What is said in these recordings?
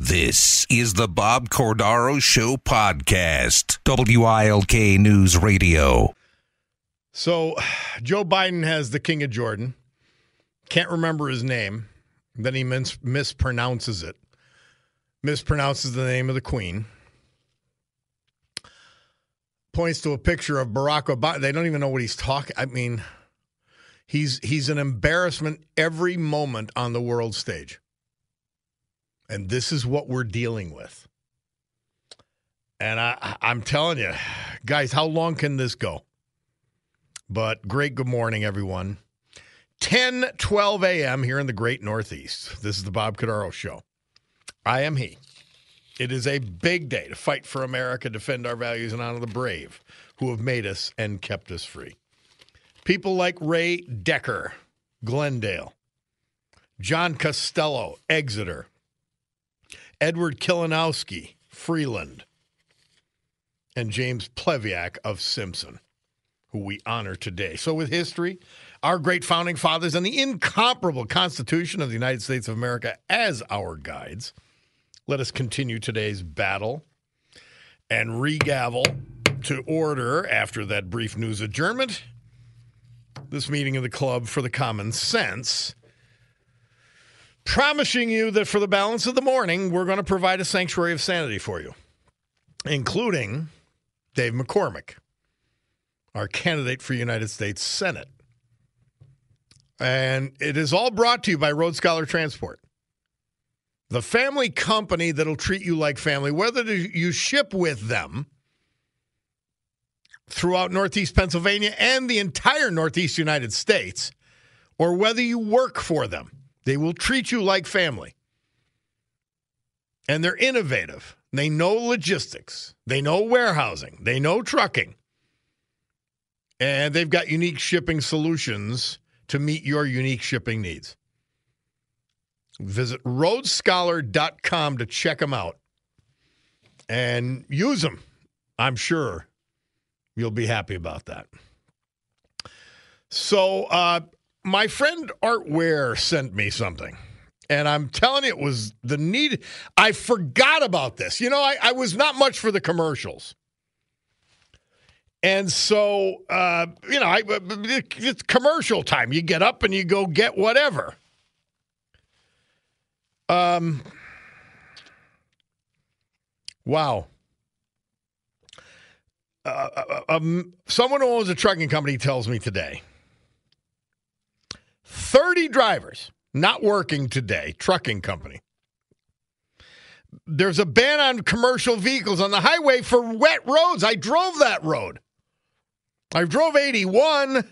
This is the Bob Cordaro Show podcast, WILK News Radio. So, Joe Biden has the King of Jordan. Can't remember his name. Then he mis- mispronounces it. Mispronounces the name of the Queen. Points to a picture of Barack Obama. They don't even know what he's talking. I mean, he's he's an embarrassment every moment on the world stage. And this is what we're dealing with. And I, I'm telling you, guys, how long can this go? But great good morning, everyone. 10, 12 a.m. here in the great Northeast. This is the Bob Cordaro Show. I am he. It is a big day to fight for America, defend our values, and honor the brave who have made us and kept us free. People like Ray Decker, Glendale, John Costello, Exeter, Edward Kilanowski, Freeland, and James Pleviak of Simpson, who we honor today. So, with history, our great founding fathers, and the incomparable Constitution of the United States of America as our guides, let us continue today's battle and regavel to order after that brief news adjournment. This meeting of the Club for the Common Sense promising you that for the balance of the morning, we're going to provide a sanctuary of sanity for you, including Dave McCormick, our candidate for United States Senate. And it is all brought to you by Road Scholar Transport, the family company that'll treat you like family, whether you ship with them throughout Northeast Pennsylvania and the entire Northeast United States, or whether you work for them. They will treat you like family. And they're innovative. They know logistics, they know warehousing, they know trucking. And they've got unique shipping solutions to meet your unique shipping needs. Visit roadscholar.com to check them out and use them. I'm sure you'll be happy about that. So, uh, my friend Art Ware sent me something. And I'm telling you, it was the need. I forgot about this. You know, I, I was not much for the commercials. And so, uh, you know, I, it's commercial time. You get up and you go get whatever. Um, wow. Uh, uh um, someone who owns a trucking company tells me today 30 drivers not working today, trucking company. There's a ban on commercial vehicles on the highway for wet roads. I drove that road. I drove 81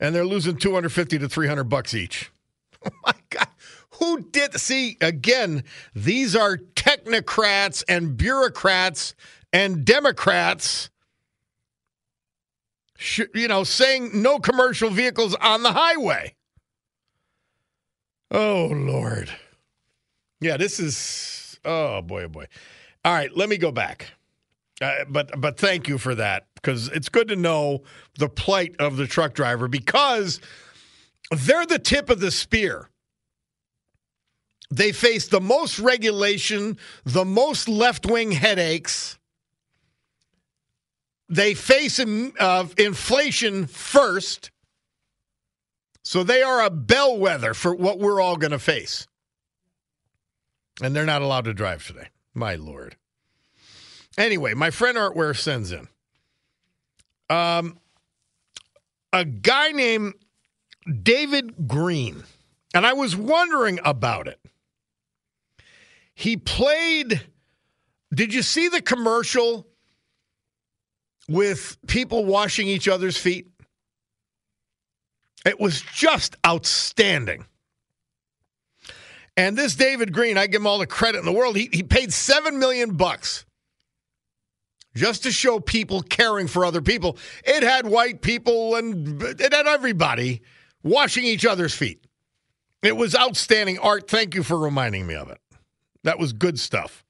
and they're losing 250 to 300 bucks each. Oh my god. Who did see again, these are technocrats and bureaucrats and democrats you know, saying no commercial vehicles on the highway. Oh, Lord. Yeah, this is, oh, boy, oh, boy. All right, let me go back. Uh, but but thank you for that because it's good to know the plight of the truck driver because they're the tip of the spear. They face the most regulation, the most left wing headaches, they face uh, inflation first. So they are a bellwether for what we're all going to face. And they're not allowed to drive today. My lord. Anyway, my friend Artware sends in. Um, a guy named David Green, and I was wondering about it. He played. Did you see the commercial with people washing each other's feet? It was just outstanding. And this David Green, I give him all the credit in the world. He, he paid seven million bucks just to show people caring for other people. It had white people and it had everybody washing each other's feet. It was outstanding art. Thank you for reminding me of it. That was good stuff.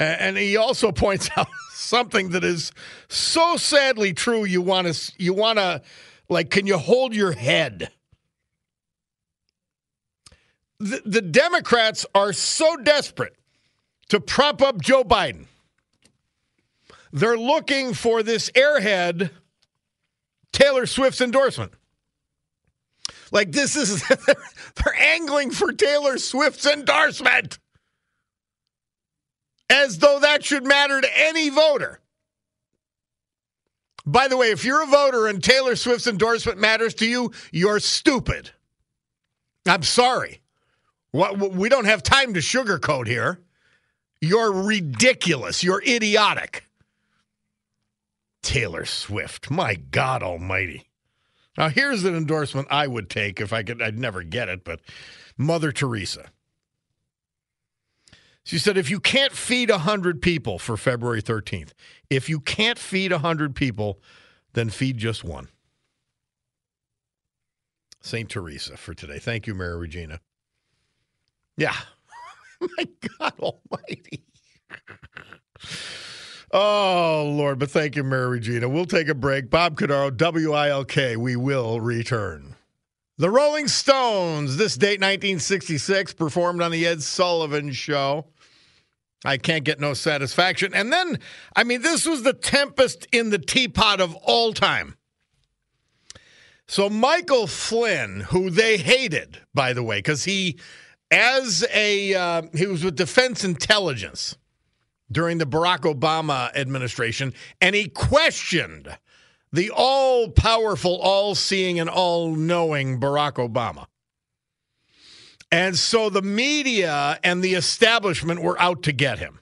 And he also points out something that is so sadly true. You want to, you want to, like, can you hold your head? The, the Democrats are so desperate to prop up Joe Biden. They're looking for this airhead, Taylor Swift's endorsement. Like, this is, they're angling for Taylor Swift's endorsement as though that should matter to any voter. By the way, if you're a voter and Taylor Swift's endorsement matters to you, you're stupid. I'm sorry. We don't have time to sugarcoat here. You're ridiculous. You're idiotic. Taylor Swift. My God Almighty. Now, here's an endorsement I would take if I could. I'd never get it, but Mother Teresa. She said, if you can't feed 100 people for February 13th, if you can't feed 100 people, then feed just one. St. Teresa for today. Thank you, Mary Regina. Yeah. My God Almighty. oh, Lord. But thank you, Mary Regina. We'll take a break. Bob Cordaro, WILK. We will return. The Rolling Stones, this date 1966, performed on the Ed Sullivan Show. I can't get no satisfaction. And then, I mean, this was the tempest in the teapot of all time. So Michael Flynn, who they hated, by the way, because he, as a, uh, he was with Defense Intelligence during the Barack Obama administration, and he questioned the all powerful, all seeing, and all knowing Barack Obama. And so the media and the establishment were out to get him.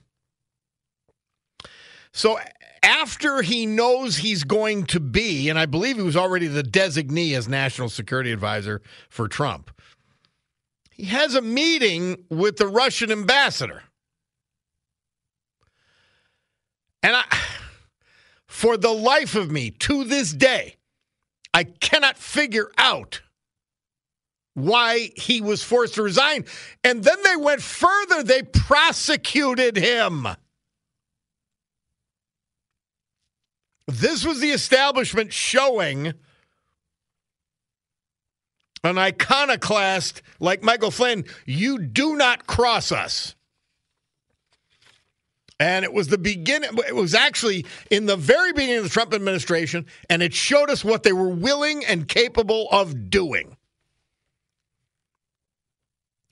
So after he knows he's going to be, and I believe he was already the designee as national security advisor for Trump, he has a meeting with the Russian ambassador. And I, for the life of me, to this day, I cannot figure out why he was forced to resign. And then they went further, they prosecuted him. This was the establishment showing an iconoclast like Michael Flynn, you do not cross us. And it was the beginning, it was actually in the very beginning of the Trump administration, and it showed us what they were willing and capable of doing.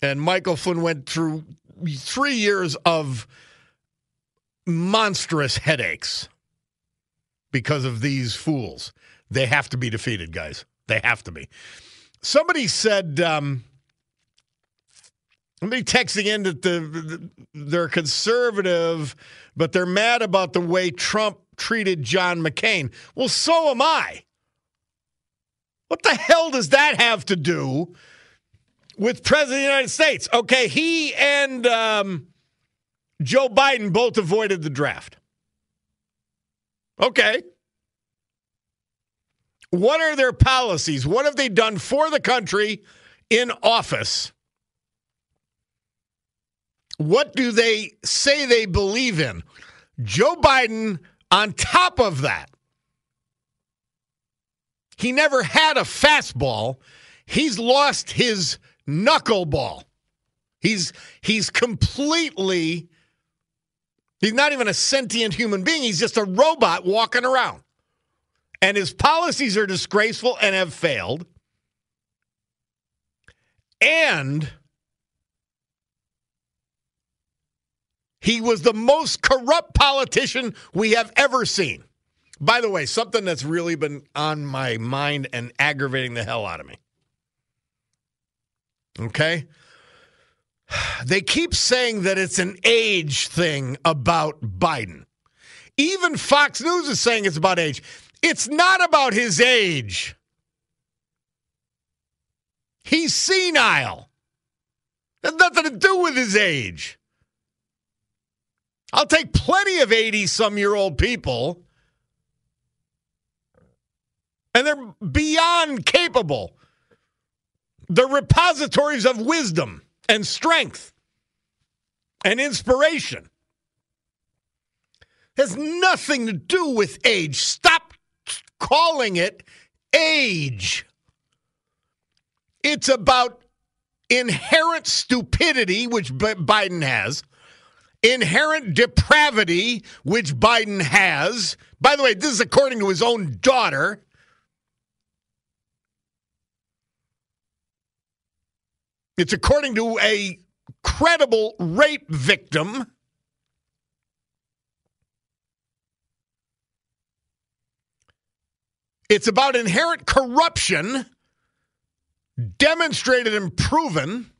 And Michael Flynn went through three years of monstrous headaches because of these fools. They have to be defeated, guys. They have to be. Somebody said, um, somebody texting in that the, the, they're conservative, but they're mad about the way Trump treated John McCain. Well, so am I. What the hell does that have to do with President of the United States. Okay, he and um, Joe Biden both avoided the draft. Okay. What are their policies? What have they done for the country in office? What do they say they believe in? Joe Biden, on top of that, he never had a fastball. He's lost his knuckleball. He's he's completely he's not even a sentient human being. He's just a robot walking around. And his policies are disgraceful and have failed. And he was the most corrupt politician we have ever seen. By the way, something that's really been on my mind and aggravating the hell out of me. Okay? They keep saying that it's an age thing about Biden. Even Fox News is saying it's about age. It's not about his age. He's senile. Has nothing to do with his age. I'll take plenty of 80 some year old people, and they're beyond capable. They're repositories of wisdom and strength and inspiration. Has nothing to do with age. Stop calling it age. It's about inherent stupidity, which Biden has, inherent depravity, which Biden has. By the way, this is according to his own daughter. It's according to a credible rape victim. It's about inherent corruption demonstrated and proven.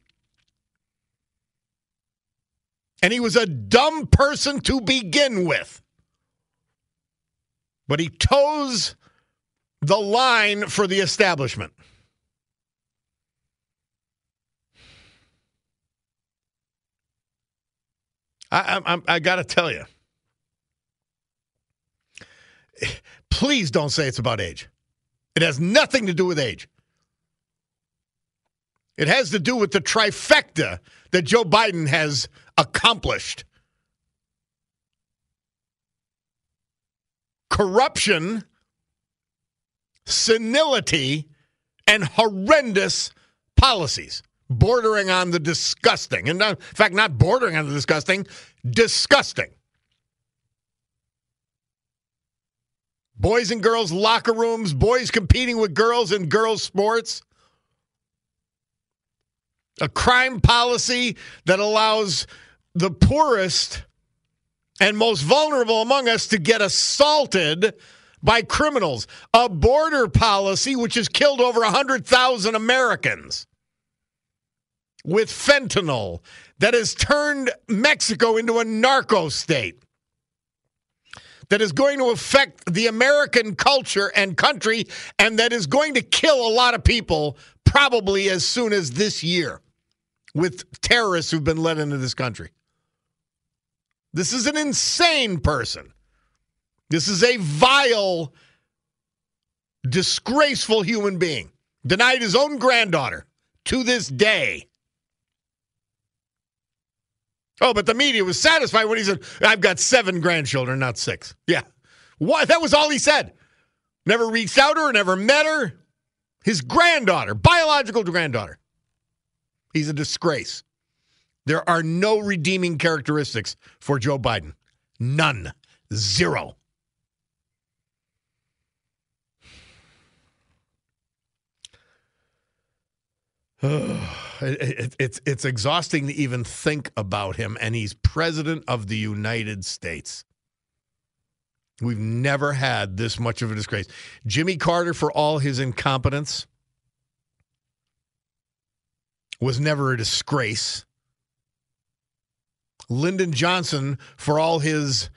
And he was a dumb person to begin with. But he toes the line for the establishment. I, I, I got to tell you, please don't say it's about age. It has nothing to do with age. It has to do with the trifecta that Joe Biden has accomplished corruption, senility, and horrendous policies bordering on the disgusting. And uh, in fact, not bordering on the disgusting, disgusting. Boys and girls locker rooms, boys competing with girls in girls sports. A crime policy that allows the poorest and most vulnerable among us to get assaulted by criminals. A border policy which has killed over 100,000 Americans with fentanyl that has turned Mexico into a narco state that is going to affect the American culture and country and that is going to kill a lot of people probably as soon as this year with terrorists who've been let into this country. This is an insane person. This is a vile, disgraceful human being. Denied his own granddaughter to this day. Oh, but the media was satisfied when he said, I've got seven grandchildren, not six. Yeah. What? That was all he said. Never reached out to her, never met her. His granddaughter, biological granddaughter. He's a disgrace. There are no redeeming characteristics for Joe Biden. None. Zero. it, it's it's exhausting to even think about him, and he's president of the United States. We've never had this much of a disgrace. Jimmy Carter, for all his incompetence, was never a disgrace. Lyndon Johnson, for all his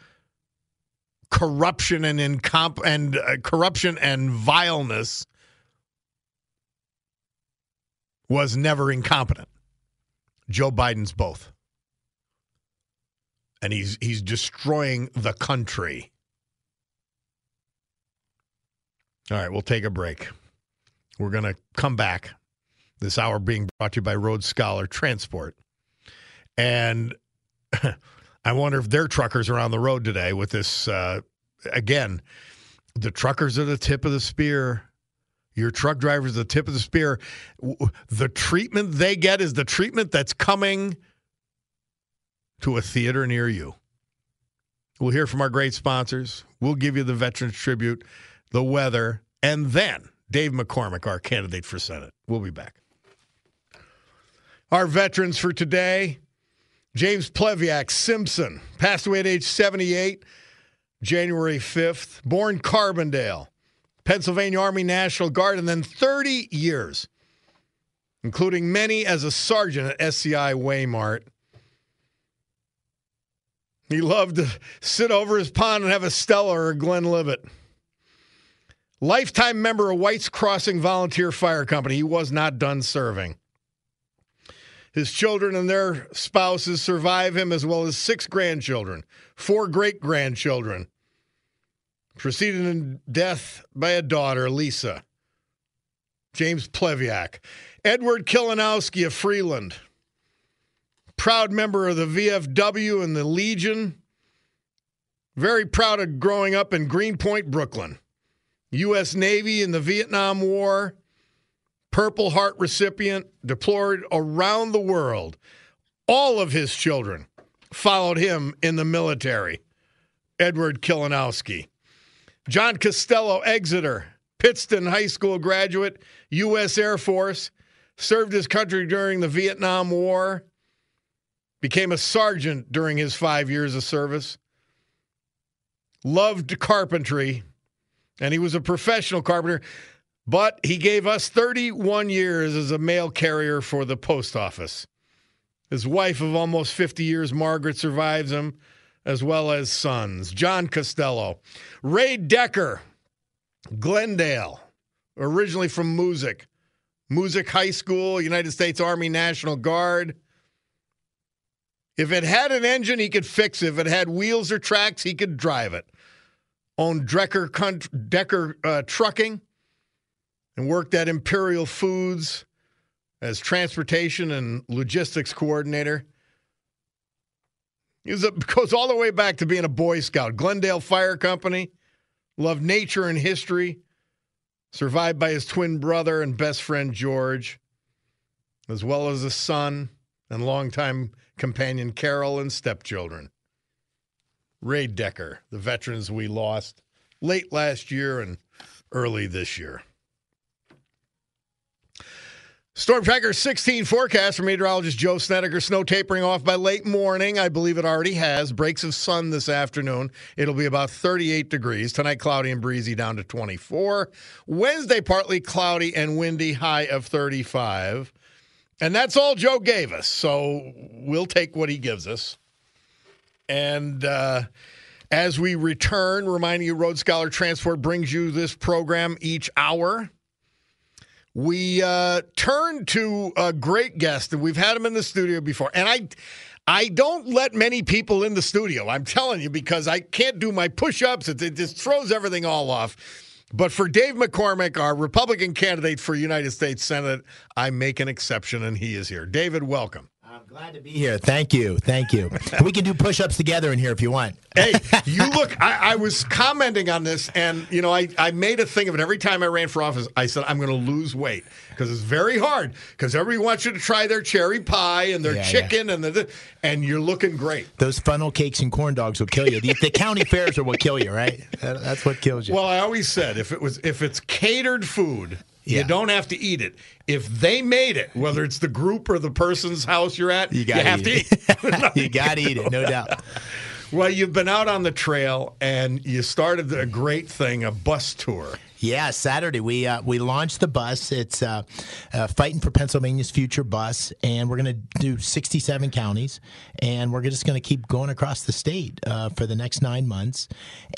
corruption and incomp- and uh, corruption and vileness, was never incompetent. Joe Biden's both. And he's he's destroying the country. All right, we'll take a break. We're going to come back. This hour being brought to you by Road Scholar Transport. And I wonder if their truckers are on the road today with this. Uh, again, the truckers are the tip of the spear. Your truck driver is the tip of the spear. The treatment they get is the treatment that's coming to a theater near you. We'll hear from our great sponsors. We'll give you the Veterans Tribute, the weather, and then Dave McCormick, our candidate for Senate. We'll be back. Our veterans for today James Pleviak Simpson passed away at age 78, January 5th. Born Carbondale, Pennsylvania Army National Guard, and then 30 years, including many as a sergeant at SCI Waymart. He loved to sit over his pond and have a Stella or a Glenlivet. Lifetime member of White's Crossing Volunteer Fire Company. He was not done serving. His children and their spouses survive him, as well as six grandchildren, four great grandchildren. Preceded in death by a daughter, Lisa. James Pleviak. Edward Kilanowski of Freeland. Proud member of the VFW and the Legion. Very proud of growing up in Greenpoint, Brooklyn. U.S. Navy in the Vietnam War. Purple Heart recipient, deployed around the world. All of his children followed him in the military. Edward Kilanowski. John Costello, Exeter, Pittston High School graduate, U.S. Air Force, served his country during the Vietnam War, became a sergeant during his five years of service, loved carpentry, and he was a professional carpenter, but he gave us 31 years as a mail carrier for the post office. His wife of almost 50 years, Margaret, survives him as well as sons. John Costello, Ray Decker, Glendale, originally from Moosic, Moosic High School, United States Army National Guard. If it had an engine, he could fix it. If it had wheels or tracks, he could drive it. Owned Decker, Decker uh, Trucking and worked at Imperial Foods as transportation and logistics coordinator. A, goes all the way back to being a Boy Scout. Glendale Fire Company, loved nature and history, survived by his twin brother and best friend George, as well as a son and longtime companion Carol and stepchildren. Ray Decker, the veterans we lost late last year and early this year. Storm Tracker 16 forecast from meteorologist Joe Snedeker. Snow tapering off by late morning. I believe it already has. Breaks of sun this afternoon. It'll be about 38 degrees. Tonight, cloudy and breezy down to 24. Wednesday, partly cloudy and windy, high of 35. And that's all Joe gave us. So we'll take what he gives us. And uh, as we return, reminding you, Road Scholar Transport brings you this program each hour we uh, turn to a great guest, and we've had him in the studio before. And I, I don't let many people in the studio. I'm telling you because I can't do my push-ups. It, it just throws everything all off. But for Dave McCormick, our Republican candidate for United States Senate, I make an exception, and he is here. David, welcome. I'm glad to be here. Thank you. Thank you. we can do push ups together in here if you want. hey, you look, I, I, was commenting on this, and, you know, I, I made a thing of it. Every time I ran for office, I said, I'm going to lose weight because it's very hard because everybody wants you to try their cherry pie and their yeah, chicken yeah. and the, and you're looking great. Those funnel cakes and corn dogs will kill you. The, the county fairs are what kill you, right? That's what kills you. Well, I always said if it was if it's catered food, yeah. You don't have to eat it. If they made it, whether it's the group or the person's house you're at, you, you have to eat it. you got to eat it, no doubt. Well, you've been out on the trail and you started a great thing, a bus tour. Yeah, Saturday we uh, we launched the bus. It's uh, uh, fighting for Pennsylvania's future bus, and we're going to do 67 counties, and we're just going to keep going across the state uh, for the next nine months,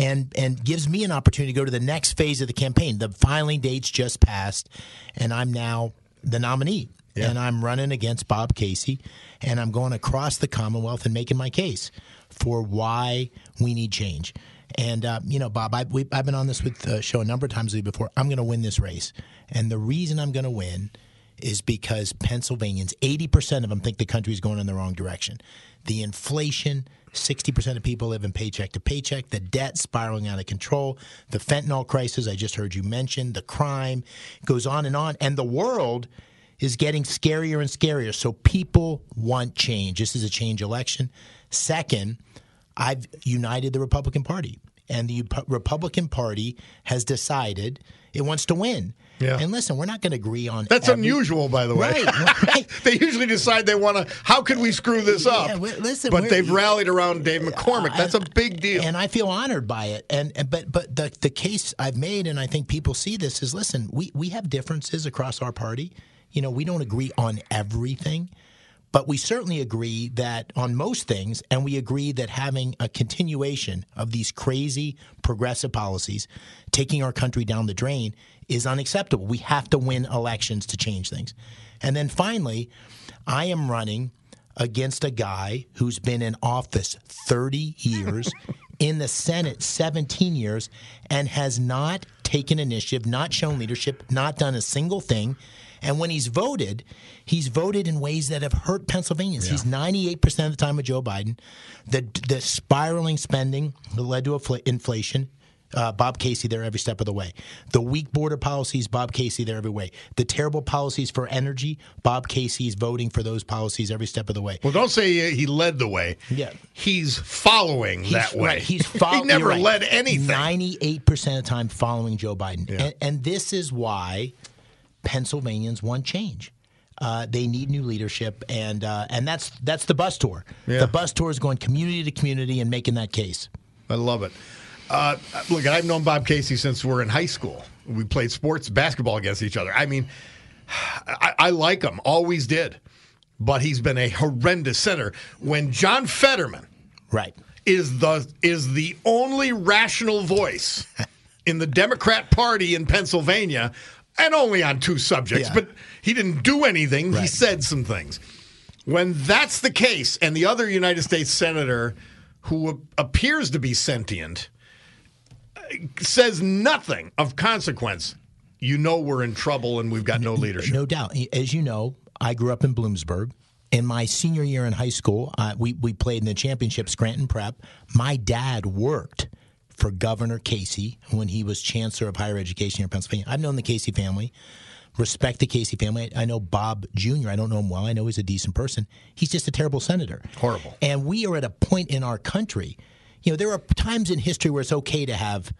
and and gives me an opportunity to go to the next phase of the campaign. The filing dates just passed, and I'm now the nominee. Yeah. And I'm running against Bob Casey, and I'm going across the Commonwealth and making my case for why we need change. And uh, you know, Bob, I, I've been on this with the show a number of times before. I'm going to win this race, and the reason I'm going to win is because Pennsylvanians, 80% of them think the country is going in the wrong direction. The inflation, 60% of people live in paycheck to paycheck, the debt spiraling out of control, the fentanyl crisis I just heard you mention, the crime goes on and on, and the world is getting scarier and scarier. So people want change. This is a change election. Second, I've united the Republican Party. and the Republican Party has decided it wants to win. Yeah. And listen, we're not going to agree on That's every- unusual, by the way. Right, right. they usually decide they want to. How could we screw this up? Yeah, listen, but they've rallied around Dave McCormick. That's a big deal. and I feel honored by it. And, and but but the the case I've made, and I think people see this is listen, we we have differences across our party. You know, we don't agree on everything, but we certainly agree that on most things, and we agree that having a continuation of these crazy progressive policies taking our country down the drain is unacceptable. We have to win elections to change things. And then finally, I am running against a guy who's been in office 30 years, in the Senate 17 years, and has not taken initiative, not shown leadership, not done a single thing. And when he's voted, he's voted in ways that have hurt Pennsylvanians. He's 98% of the time with Joe Biden. The, the spiraling spending that led to infl- inflation. Uh, Bob Casey there every step of the way. The weak border policies, Bob Casey there every way. The terrible policies for energy, Bob Casey is voting for those policies every step of the way. well, don't say he led the way. Yeah. He's following He's, that way. Right, he's following. he never led anything. Ninety-eight percent of the time following Joe Biden, Yeah. and, and this is why Pennsylvanians want change. Uh, they need new leadership, and uh, and that's that's the bus tour. Yeah. The bus tour is going community to community and making that case. I love it. Uh, look, I've known Bob Casey since we were in high school. We played sports, basketball against each other. I mean, I, I like him, always did. But he's been a horrendous center. When John Fetterman Right. is the is the only rational voice in the Democrat Party in Pennsylvania, and only on two subjects. Yeah. But he didn't do anything. He said some things. When that's the case, and the other United States senator who appears to be sentient uh, says nothing of consequence, you know we're in trouble and we've got no leadership. No doubt. As you know, I grew up in Bloomsburg. In my senior year in high school, uh, we, we played in the championship, Scranton Prep. My dad worked for Governor Casey when he was Chancellor of Higher Education here in Pennsylvania. I've known the Casey family, respect the Casey family. I know Bob Jr., I don't know him well. I know he's a decent person. He's just a terrible senator. Horrible. And we are at a point in our country, you know, there are times in history where it's okay to have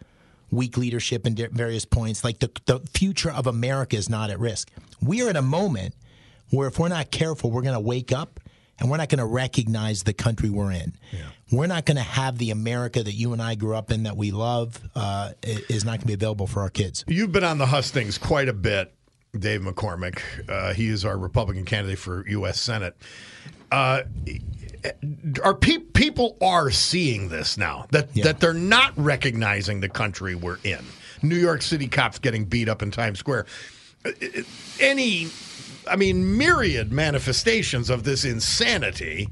weak leadership in various points. Like the, the future of America is not at risk. We are at a moment where if we're not careful, we're going to wake up and we're not going to recognize the country we're in. We're not going to have the America that you and I grew up in that we love uh, is not going to be available for our kids. You've been on the hustings quite a bit, Dave McCormick. Uh, he is our Republican candidate for U.S. Senate. Uh, are pe- people are seeing this now that Yeah. that they're not recognizing the country we're in. New York City cops getting beat up in Times Square. Uh, Any, I mean, myriad manifestations of this insanity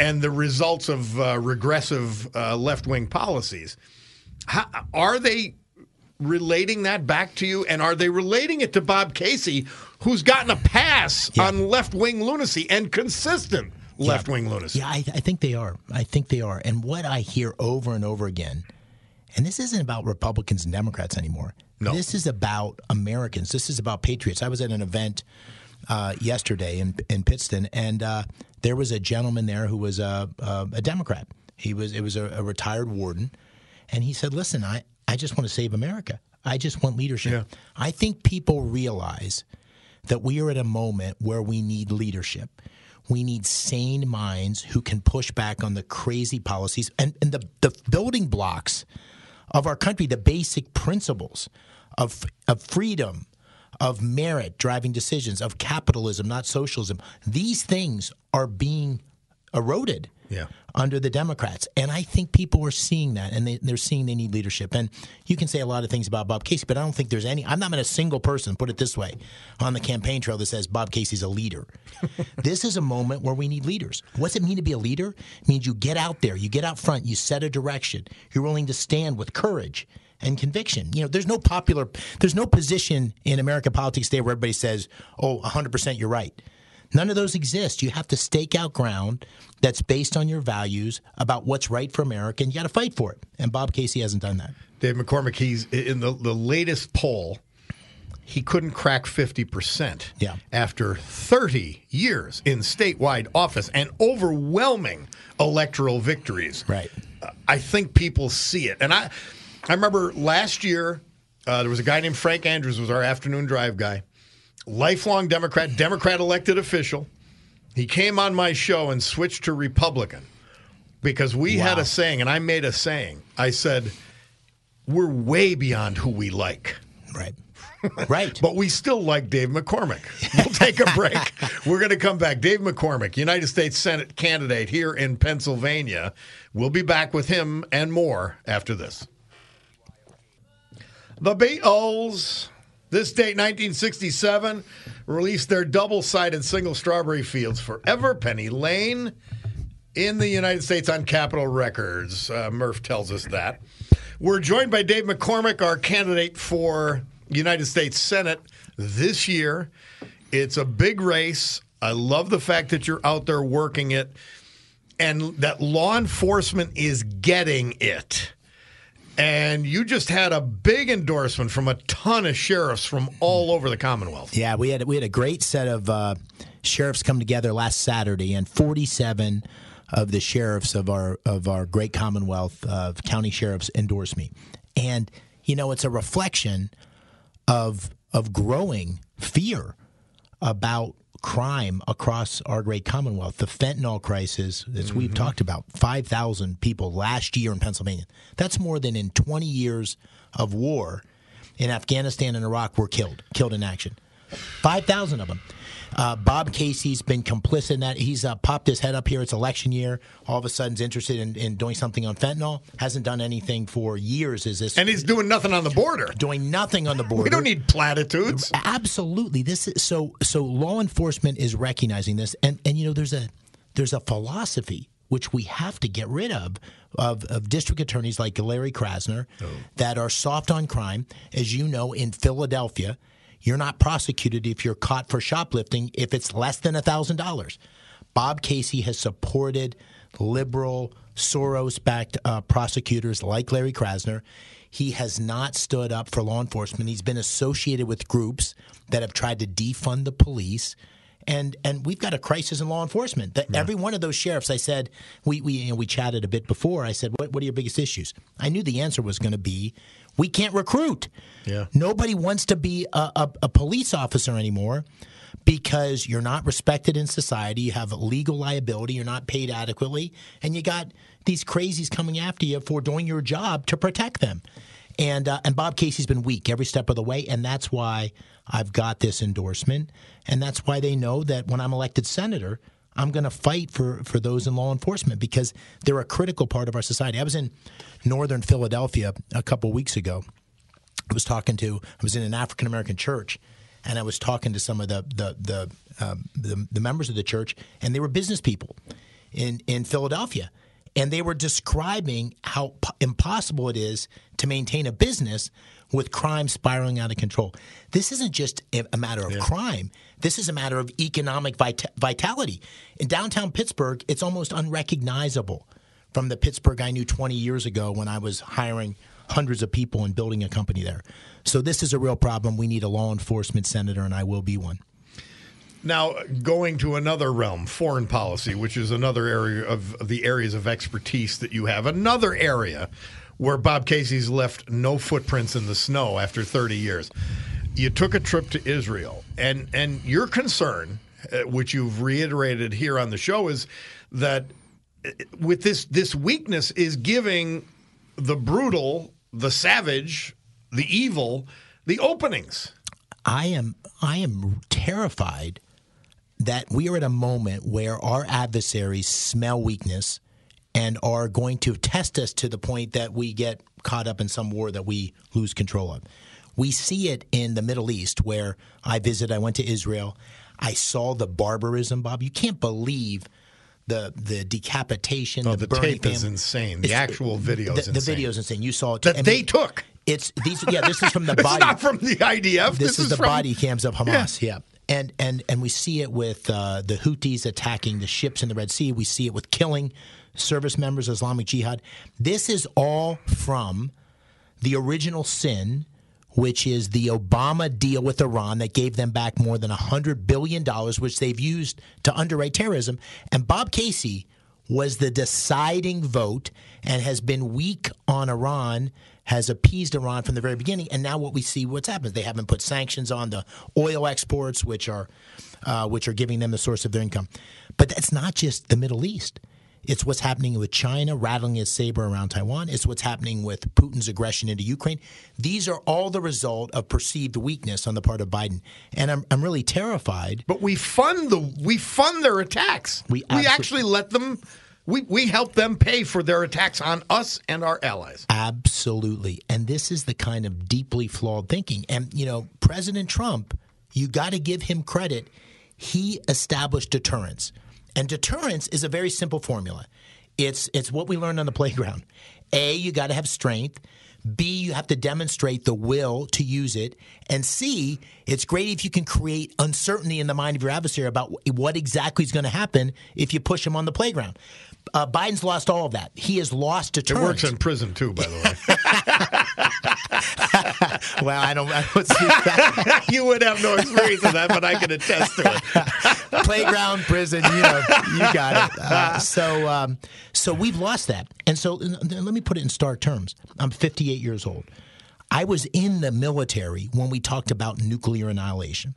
and the results of uh, regressive uh, left wing policies. How, are they relating that back to you? And are they relating it to Bob Casey, who's gotten a pass Yeah. on left wing lunacy and consistent left wing lunacy? Yeah, I, I think they are. I think they are. And what I hear over and over again, and this isn't about Republicans and Democrats anymore. No. This is about Americans. This is about patriots. I was at an event uh, yesterday in in Pittston, and uh, there was a gentleman there who was a, a, a Democrat. He was it was a, a retired warden, and he said, "Listen, I I just want to save America. I just want leadership. Yeah. I think people realize that we are at a moment where we need leadership. We need sane minds who can push back on the crazy policies and, and the, the building blocks of our country, the basic principles of, of freedom, of merit driving decisions, of capitalism, not socialism. These things are being eroded Yeah. under the Democrats. And I think people are seeing that and they, they're seeing they need leadership. And you can say a lot of things about Bob Casey, but I don't think there's any, I'm not a single person, put it this way, on the campaign trail that says Bob Casey's a leader. this is a moment where we need leaders. What's it mean to be a leader? It means you get out there, you get out front, you set a direction, you're willing to stand with courage and conviction. You know, there's no popular, there's no position in American politics today where everybody says, oh, 100% you're right. None of those exist. You have to stake out ground that's based on your values about what's right for America, and you got to fight for it. And Bob Casey hasn't done that. Dave McCormick, he's in the, the latest poll, he couldn't crack 50% Yeah. after 30 years in statewide office and overwhelming electoral victories. Right. I think people see it. And I, I remember last year uh, there was a guy named Frank Andrews was our afternoon drive guy, lifelong Democrat, Democrat elected official. He came on my show and switched to Republican because we had a saying, and I made a saying. I said, "We're way beyond who we like." Right. Right. But we still like Dave McCormick. We'll take a break. We're going to come back. Dave McCormick, United States Senate candidate here in Pennsylvania. We'll be back with him and more after this. The Beatles, this date 1967, released their double sided single Strawberry Fields Forever, Penny Lane, in the United States on Capitol Records. Uh, Murph tells us that. We're joined by Dave McCormick, our candidate for United States Senate this year. It's a big race. I love the fact that you're out there working it and that law enforcement is getting it. And you just had a big endorsement from a ton of sheriffs from all over the Commonwealth. Yeah, we had we had a great set of uh, sheriffs come together last Saturday, and 47 of the sheriffs of our of our great Commonwealth of county sheriffs endorsed me, and you know it's a reflection of of growing fear about crime across our great Commonwealth. The fentanyl crisis, as we've mm-hmm. talked about, 5,000 people last year in Pennsylvania. That's more than in 20 years of war in Afghanistan and Iraq were killed, killed in action. 5,000 of them. Uh, Bob Casey's been complicit in that. He's uh, popped his head up here. It's election year. All of a sudden, is interested in, in doing something on fentanyl. Hasn't done anything for years. Is this And he's doing nothing on the border. doing nothing on the border? We don't need platitudes. Absolutely. This is so so law enforcement is recognizing this and and you know there's a there's a philosophy which we have to get rid of of, of district attorneys like Larry Krasner that are soft on crime. As you know, in Philadelphia, you're not prosecuted if you're caught for shoplifting if it's less than thousand dollars. Bob Casey has supported liberal Soros-backed uh, prosecutors like Larry Krasner. He has not stood up for law enforcement. He's been associated with groups that have tried to defund the police. And and we've got a crisis in law enforcement. That every one of those sheriffs, I said, we we you know, we chatted a bit before. I said, what what are your biggest issues? I knew the answer was going to be, we can't recruit. Yeah. Nobody wants to be a, a, a police officer anymore because you're not respected in society. You have legal liability. You're not paid adequately, and you got these crazies coming after you for doing your job to protect them. And uh, and Bob Casey's been weak every step of the way, and that's why I've got this endorsement, and that's why they know that when I'm elected senator, I'm going to fight for for those in law enforcement because they're a critical part of our society. I was in northern Philadelphia a couple weeks ago. I was talking to I was in an African American church, and I was talking to some of the the the, um, the the members of the church, and they were business people in in Philadelphia, and they were describing how p- impossible it is to maintain a business with crime spiraling out of control. This isn't just a, a matter of crime. This is a matter of economic vita- vitality. In downtown Pittsburgh, it's almost unrecognizable from the Pittsburgh I knew 20 years ago when I was hiring hundreds of people and building a company there. So this is a real problem. We need a law enforcement senator, and I will be one. Now, going to another realm, foreign policy, which is another area of the areas of expertise that you have, another area where Bob Casey's left no footprints in the snow after 30 years. You took a trip to Israel, and and your concern, uh, which you've reiterated here on the show, is that uh, with this this weakness is giving the brutal, the savage, the evil, the openings. I am I am terrified that we are at a moment where our adversaries smell weakness and are going to test us to the point that we get caught up in some war that we lose control of. We see it in the Middle East where I visit, I went to Israel, I saw the barbarism, Bob. You can't believe the the decapitation, Oh, the, the tape is insane. The It's- actual video is the, the insane. video is insane. You saw it too. that I they took. It's these. Yeah, this is from the body. is not from the IDF. This, is, the from, body cams of Hamas. Yeah. And, and and we see it with uh, the Houthis attacking the ships in the Red Sea. We see it with killing service members of Islamic Jihad. This is all from the original sin, which is the Obama deal with Iran that gave them back more than $100 billion, which they've used to underwrite terrorism. And Bob Casey was the deciding vote and has been weak on Iran, has appeased Iran from the very beginning. And now what we see, what's happened, they haven't put sanctions on the oil exports, which are uh, which are giving them the source of their income. But that's not just the Middle East. It's what's happening with China rattling its saber around Taiwan. It's what's happening with Putin's aggression into Ukraine. These are all the result of perceived weakness on the part of Biden, and I'm I'm really terrified. But we fund the we fund their attacks. We we actually let them. We we help them pay for their attacks on us and our allies. Absolutely. And this is the kind of deeply flawed thinking. And, you know, President Trump, you got to give him credit. He established deterrence. And deterrence is a very simple formula. It's it's what we learned on the playground. A, you got to have strength. B, you have to demonstrate the will to use it. And C, it's great if you can create uncertainty in the mind of your adversary about what exactly is going to happen if you push him on the playground. Uh, Biden's lost all of that. He has lost It deterrence. works in prison too, by the well, I don't. I don't see that. you would have no experience of that, but I can attest to it. Playground, prison. You know, you got it. Uh, so, um, so we've lost that. And so, let me put it in stark terms. I'm 58 years old. I was in the military when we talked about nuclear annihilation.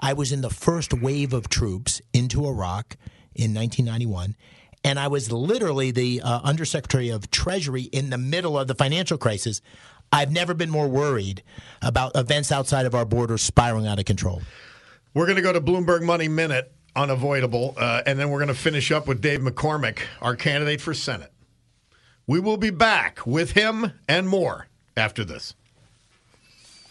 I was in the first wave of troops into Iraq in 1991. And I was literally the uh, Undersecretary of Treasury in the middle of the financial crisis. I've never been more worried about events outside of our borders spiraling out of control. We're going to go to Bloomberg Money Minute, unavoidable, uh, and then we're going to finish up with Dave McCormick, our candidate for Senate. We will be back with him and more after this.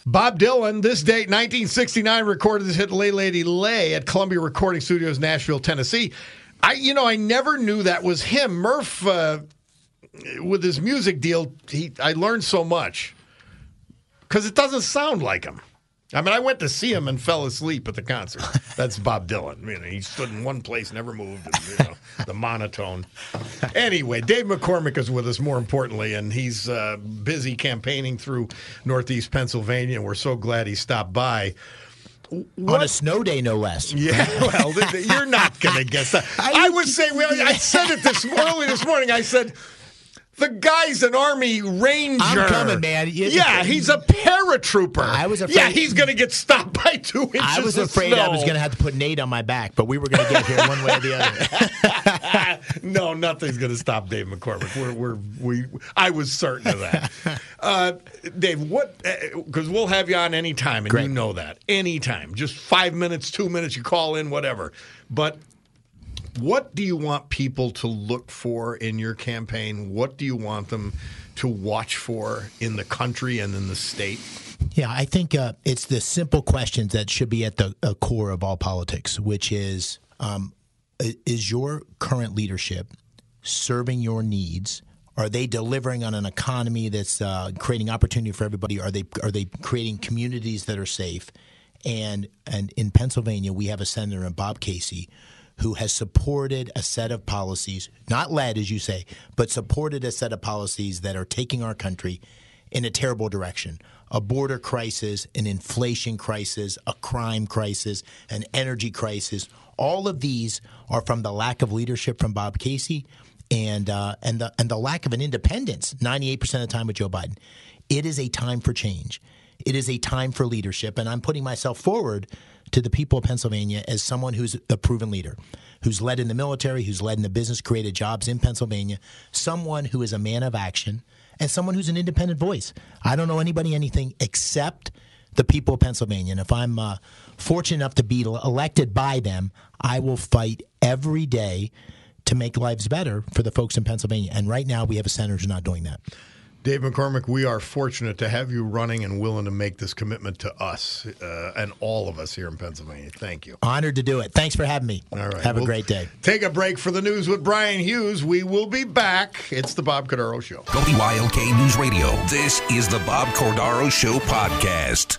Bob Dylan, this date, 1969, recorded his hit "Lay Lady Lay" at Columbia Recording Studios, Nashville, Tennessee. I, you know, I never knew that was him. Murph, uh, with his music deal, he I learned so much because it doesn't sound like him. I mean, I went to see him and fell asleep at the concert. That's Bob Dylan. You know, he stood in one place, never moved. And, you know, the monotone. Anyway, Dave McCormick is with us. More importantly, and he's uh, busy campaigning through Northeast Pennsylvania. We're so glad he stopped by. On a snow day, no less. Yeah, well, you're not going to guess that. I, would say, well, I said it this early this morning. I said, the guy's an Army Ranger. I'm coming, man. You- Yeah, he's a paratrooper. I was afraid- Yeah, he's going to get stopped by two inches. I was afraid I was going to have to put Nate on my back, but we were going to get here one way or the other. no, nothing's going to stop Dave McCormick. We're, we're, we, I was certain of that. Uh, Dave, what? Because we'll have you on anytime, and Great. you know that. Anytime. Just five minutes, two minutes, you call in, whatever. But what do you want people to look for in your campaign? What do you want them to watch for in the country and in the state? Yeah, I think uh, it's the simple questions that should be at the uh, core of all politics, which is um, Is your current leadership serving your needs? Are they delivering on an economy that's uh, creating opportunity for everybody? Are they are they creating communities that are safe? And and in Pennsylvania, we have a senator, Bob Casey, who has supported a set of policies, not led, as you say, but supported a set of policies that are taking our country in a terrible direction. A border crisis, an inflation crisis, a crime crisis, an energy crisis. All of these are from the lack of leadership from Bob Casey and uh, and the and the lack of an independence. Ninety eight percent of the time with Joe Biden, it is a time for change. It is a time for leadership, and I'm putting myself forward to the people of Pennsylvania as someone who's a proven leader, who's led in the military, who's led in the business, created jobs in Pennsylvania, someone who is a man of action, and someone who's an independent voice. I don't know anybody anything except the people of Pennsylvania. And if I'm uh, fortunate enough to be elected by them, I will fight every day to make lives better for the folks in Pennsylvania. And right now, we have a senator who's not doing that. Dave McCormick, we are fortunate to have you running and willing to make this commitment to us uh, and all of us here in Pennsylvania. Thank you. Honored to do it. Thanks for having me. All right. Have a We'll great day. Take a break for the news with Brian Hughes. We will be back. It's the Bob Cordaro Show. WILK News Radio. This is the Bob Cordaro Show podcast.